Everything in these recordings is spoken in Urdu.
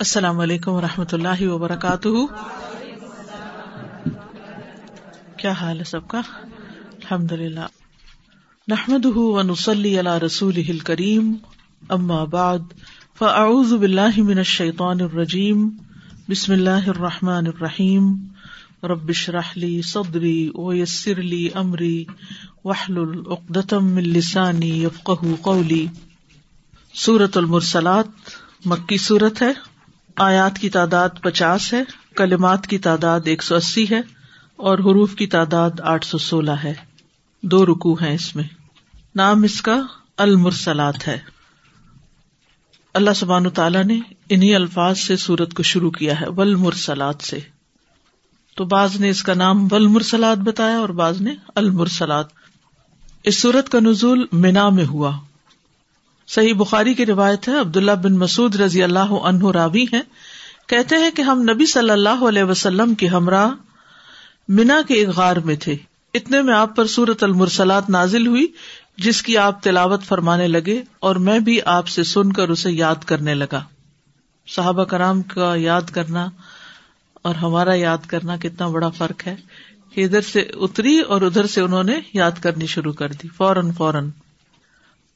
السلام علیکم و رحمۃ اللہ وبرکاتہ۔ کیا حال ہے سب کا؟ الحمد للہ نحمد ونسلی علی رسول کریم اما بعد، فاعوذ باللہ من الشیطان الرجیم۔ بسم اللہ الرحمٰن الرحیم۔ ربش رحلی صدری ویسر لی امری۔ وحل العقدم السانی یفقہ قولی۔ سورت المرسلات، مکی صورت ہے۔ آیات کی تعداد پچاس ہے، کلمات کی تعداد ایک سو اسی ہے اور حروف کی تعداد آٹھ سو سولہ ہے۔ دو رکو ہے اس میں۔ نام اس کا المرسلات ہے۔ اللہ سبحان تعالیٰ نے انہیں الفاظ سے سورت کو شروع کیا ہے ول مرسلات سے۔ تو بعض نے اس کا نام ول مرسلات بتایا اور بعض نے المرسلات۔ اس سورت کا نزول مینا میں ہوا۔ صحیح بخاری کی روایت ہے، عبداللہ بن مسعد رضی اللہ عنہ راوی ہے کہتے ہیں کہ ہم نبی صلی اللہ علیہ وسلم کے ہمراہ مینا کے ایک غار میں تھے۔ اتنے میں آپ پر سورت المرسلات نازل ہوئی، جس کی آپ تلاوت فرمانے لگے اور میں بھی آپ سے سن کر اسے یاد کرنے لگا۔ صحابہ کرام کا یاد کرنا اور ہمارا یاد کرنا کتنا بڑا فرق ہے کہ ادھر سے اتری اور ادھر سے انہوں نے یاد کرنی شروع کر دی، فوراً فوراً۔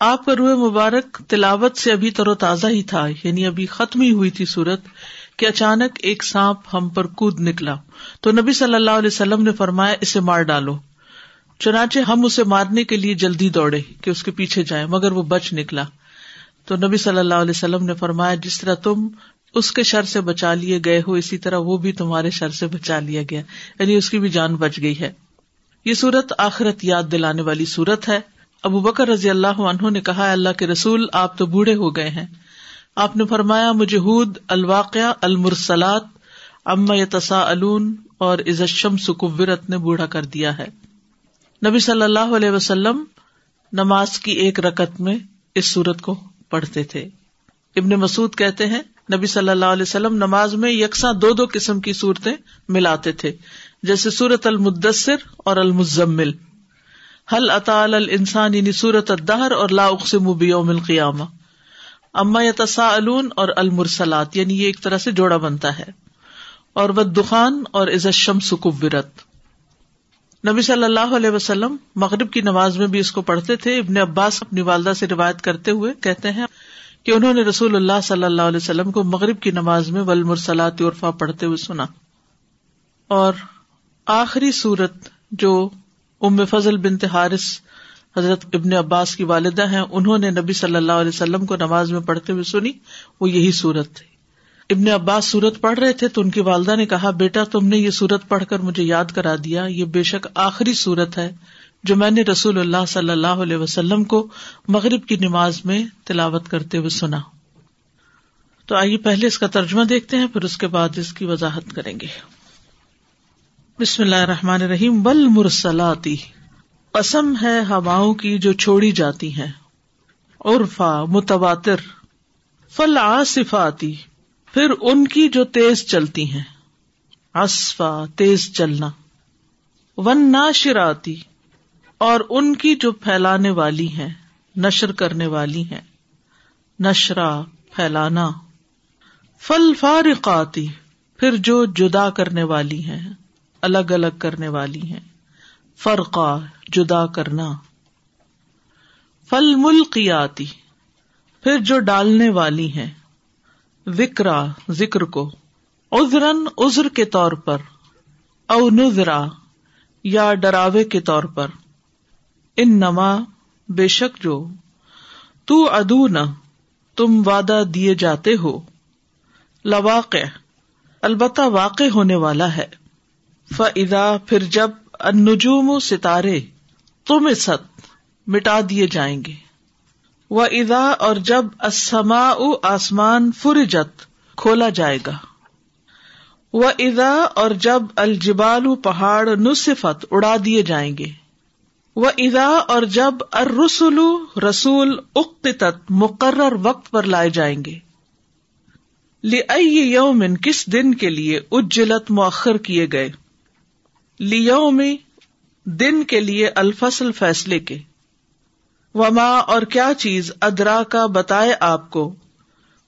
آپ کا روح مبارک تلاوت سے ابھی تر و تازہ ہی تھا یعنی ابھی ختم ہی ہوئی تھی سورت کہ اچانک ایک سانپ ہم پر کود نکلا۔ تو نبی صلی اللہ علیہ وسلم نے فرمایا، اسے مار ڈالو۔ چنانچہ ہم اسے مارنے کے لیے جلدی دوڑے کہ اس کے پیچھے جائیں، مگر وہ بچ نکلا۔ تو نبی صلی اللہ علیہ وسلم نے فرمایا، جس طرح تم اس کے شر سے بچا لیے گئے ہو، اسی طرح وہ بھی تمہارے شر سے بچا لیا گیا۔ یعنی اس کی بھی جان بچ گئی ہے۔ یہ سورت آخرت یاد دلانے والی سورت ہے۔ ابو بکر رضی اللہ عنہ نے کہا اللہ کے رسول، آپ تو بوڑھے ہو گئے ہیں۔ آپ نے فرمایا، مجھے ہود الواقع المرسلات اما تسا الون اور عزشم سکوت نے بوڑھا کر دیا ہے۔ نبی صلی اللہ علیہ وسلم نماز کی ایک رکت میں اس سورت کو پڑھتے تھے۔ ابن مسعد کہتے ہیں، نبی صلی اللہ علیہ وسلم نماز میں یکساں دو دو قسم کی صورتیں ملاتے تھے، جیسے سورت المدثر اور المزمل۔ حل اطال انسان یعنی سورت الدہر اور لا اقسم بیوم القیامہ اما یتسا اور المرسلات یعنی یہ ایک طرح سے جوڑا بنتا ہے۔ اور ود دخان اور عزشم سکوبرت نبی صلی اللہ علیہ وسلم مغرب کی نماز میں بھی اس کو پڑھتے تھے۔ ابن عباس اپنی والدہ سے روایت کرتے ہوئے کہتے ہیں کہ انہوں نے رسول اللہ صلی اللہ علیہ وسلم کو مغرب کی نماز میں ول مرسلات عرفا پڑھتے ہوئے سنا۔ اور آخری صورت جو ام فضل بن تہارس حضرت ابن عباس کی والدہ ہیں، انہوں نے نبی صلی اللہ علیہ وسلم کو نماز میں پڑھتے ہوئے سنی، وہ یہی سورت تھی۔ ابن عباس سورت پڑھ رہے تھے تو ان کی والدہ نے کہا، بیٹا، تم نے یہ سورت پڑھ کر مجھے یاد کرا دیا، یہ بے شک آخری سورت ہے جو میں نے رسول اللہ صلی اللہ علیہ وسلم کو مغرب کی نماز میں تلاوت کرتے ہوئے سنا۔ تو آئیے پہلے اس کا ترجمہ دیکھتے ہیں، پھر اس کے بعد اس کی وضاحت کریں گے۔ بسم اللہ الرحمن الرحیم، بل مرسلاتی۔ قسم ہے ہواؤں کی جو چھوڑی جاتی ہیں۔ عرفا، متواتر۔ فل آصفاتی پھر ان کی جو تیز چلتی ہیں۔ اصفا تیز چلنا۔ ون ناشراتی اور ان کی جو پھیلانے والی ہیں، نشر کرنے والی ہیں۔ نشرا پھیلانا۔ فل فارقاتی پھر جو جدا کرنے والی ہیں۔ الگ الگ کرنے والی ہیں۔ فرقا، جدا کرنا۔ فل ملکیاتی پھر جو ڈالنے والی ہیں۔ وکرا، ذکر کو۔ ازرن ازر کے طور پر۔ او نذرا، یا ڈراوے کے طور پر۔ ان نما بے شک جو۔ تو ادو نہ تم وعدہ دیے جاتے ہو۔ لواقع، البتہ واقع ہونے والا ہے۔ فضا پھر جب انجوم ستارے تم ست مٹا دیے جائیں گے۔ وہ ادا اور جب اسما آسمان فرجت کھولا جائے گا۔ وہ ادا اور جب الجبال پہاڑ نصفت اڑا دیے جائیں گے۔ وہ ادا اور جب ارسول رسول اقت مقرر وقت پر لائے جائیں گے۔ یومن کس دن کے لیے اجلت مؤخر کیے گئے؟ میں دن کے لیے الفصل فیصلے کے۔ وما، اور کیا چیز ادرا کا بتائے آپ کو؟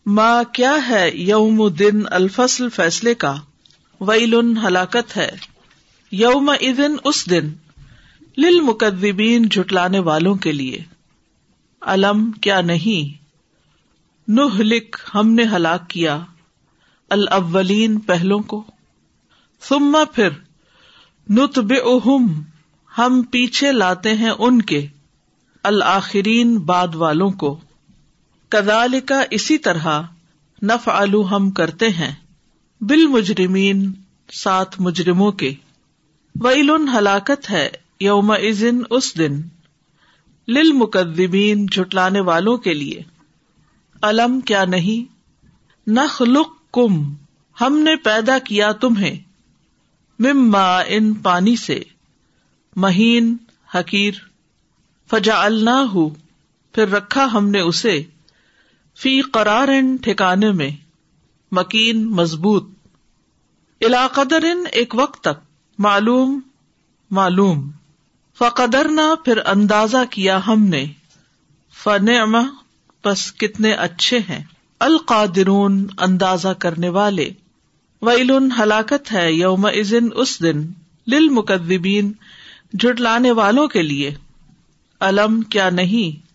ماں کیا ہے یوم دن الفصل فیصلے کا؟ ویل، ہلاکت ہے۔ یوم ادن اس دن۔ لل مقدبین جھٹلانے والوں کے لیے۔ علم کیا نہیں۔ نہ لکھ ہم نے ہلاک کیا۔ الاولین، پہلوں کو۔ ثم پھر نتب ہم پیچھے لاتے ہیں ان کے، الآخرین بعد والوں کو۔ کدال کا اسی طرح نف آلو ہم کرتے ہیں بال مجرمین سات مجرموں کے۔ ویل ہلاکت ہے یوم ازن اس دن لل جھٹلانے والوں کے لیے۔ علم کیا نہیں؟ نخ لک کم ہم نے پیدا کیا تمہیں۔ مما ان پانی سے۔ مہین، حقیر فجا اللہ پھر رکھا ہم نے اسے۔ فی قرار ٹھکانے میں۔ مکین، مضبوط۔ قدر ایک وقت تک۔ معلوم معلوم۔ فقدر نہ پھر اندازہ کیا ہم نے۔ فن بس کتنے اچھے ہیں۔ القادرون، اندازہ کرنے والے۔ ویل ہلاکت ہے یوم ازن اس دن لل مقدبین جٹلانے والوں کے لیے۔ علم کیا نہیں؟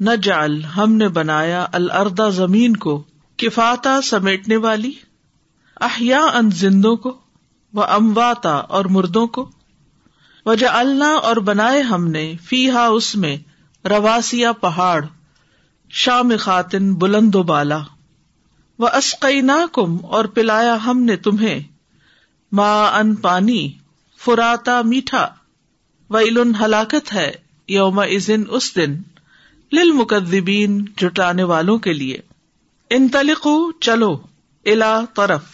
نہ جال ہم نے بنایا الردا زمین کو۔ کفاتا سمیٹنے والی۔ احیا ان زندوں کو۔ و امواتا اور مردوں کو۔ وجہ اللہ اور بنائے ہم نے فی ہا اس میں رواسیا پہاڑ۔ شام خاتن بلند و بالا۔ وہ اسقینا کم اور پلایا ہم نے تمہیں۔ ماں ان پانی فراتا میٹھا۔ و علن ہلاکت ہے یوم ازن اس دن۔ لل مقدبین جٹانے والوں کے لیے۔ ان تلقو چلو الا طرف۔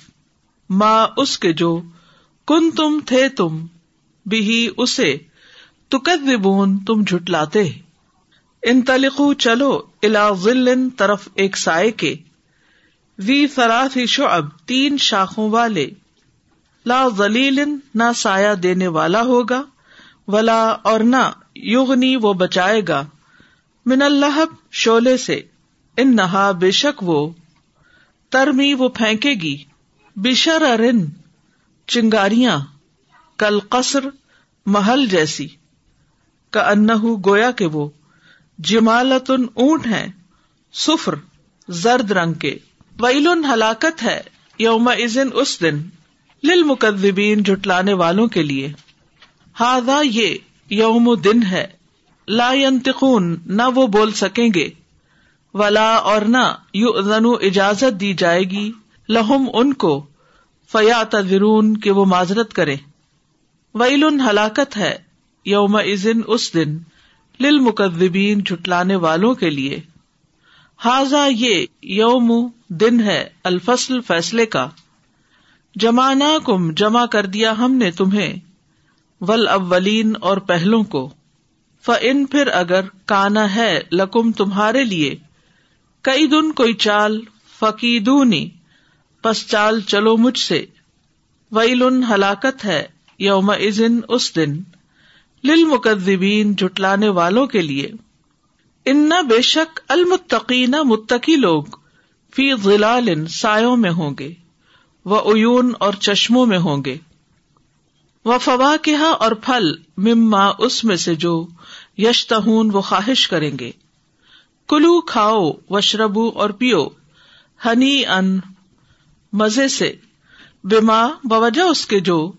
ماں اس کے جو کن تم تھے تم بھی اسے۔ تکدبون تم جھٹلاتے۔ ان تلقو چلو الا ذل طرف ایک سائے کے۔ وی فراف شعب، تین شاخوں والے۔ لا ذلیل نہ سایہ دینے والا ہوگا، ولا اور نہ یغنی وہ بچائے گا۔ من اللہ شولے سے۔ ان نہا بے شک وہ۔ ترمی وہ پھینکے گی۔ بشر ارن چنگاریاں۔ کل قصر، محل جیسی۔ کا ان گویا کے وہ جمالتن اونٹ ہے سفر زرد رنگ کے۔ ویل ہلاکت ہے یوم ازن اس دن لل مقدبین جٹلانے والوں کے لیے۔ ہاضا یہ یوم دن ہے۔ لا ينتقون نہ وہ بول سکیں گے۔ ولا اور نہ یو اجازت دی جائے گی۔ لہم ان کو فیا تذرون کہ وہ معذرت کرے ویل ہلاکت ہے یوم ازن اس دن لل مقدبین جھٹلانے والوں کے لیے۔ حاضا یہ یوم دن ہے الفصل فیصلے کا۔ جمانا کم جمع کر دیا ہم نے تمہیں ول اولین اور پہلوں کو۔ ف ان پھر اگر کانا ہے لکم تمہارے لیے کئی دن کوئی چال، فقیدونی، پس چال چلو مجھ سے۔ ویل ہلاکت ہے یوم اس دن لل مقدبین جٹلانے والوں کے لیے۔ ان بے شک المتقین متقی لوگ فی ضلال سایوں میں ہوں گے وہ اون اور چشموں میں ہوں گے وہ فوا اور پھل مما اس میں سے جو یشتہون وہ خواہش کریں گے۔ کلو کھاؤ وشربو اور پیو ہنی ان مزے سے بیما بوجہ اس کے جو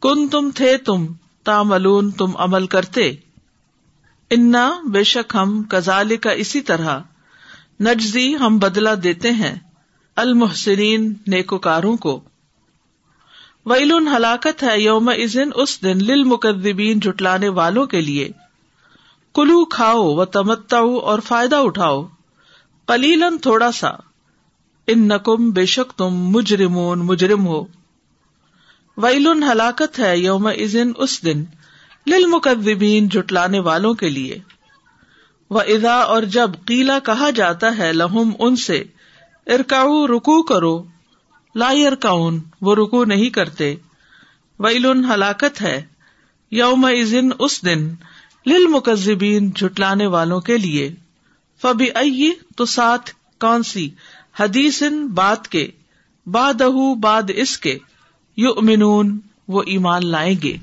کن تم تھے تم تاملون تم عمل کرتے۔ انا بے شک ہم کزال کا اسی طرح نجزی ہم بدلا دیتے ہیں المحسرین نیکوکاروں کو۔ ویل ہلاکت ہے یوم ازن اس دن لل مقدبین جٹلانے والوں کے لیے۔ کلو کھاؤ و تمتا اور فائدہ اٹھاؤ۔ کلیلن تھوڑا سا۔ ان نقم بے شک تم مجرمون، مجرم ہو۔ ویل ہلاکت ہے یوم ازن اس دن لل مقدبین جٹلانے والوں کے لیے۔ وہ ادا اور جب قیلا کہا جاتا ہے لہم ان سے ارکاؤ رکو کرو۔ لا ارکاؤن وہ رکو نہیں کرتے۔ ویل ہلاکت ہے یوم اس دن۔ لل مکزبین جٹلانے والوں کے لیے۔ فبی ائی تو ساتھ کون سی؟ حدیث بات کے۔ باد باد اس کے۔ یو امنون وہ ایمان لائیں گے۔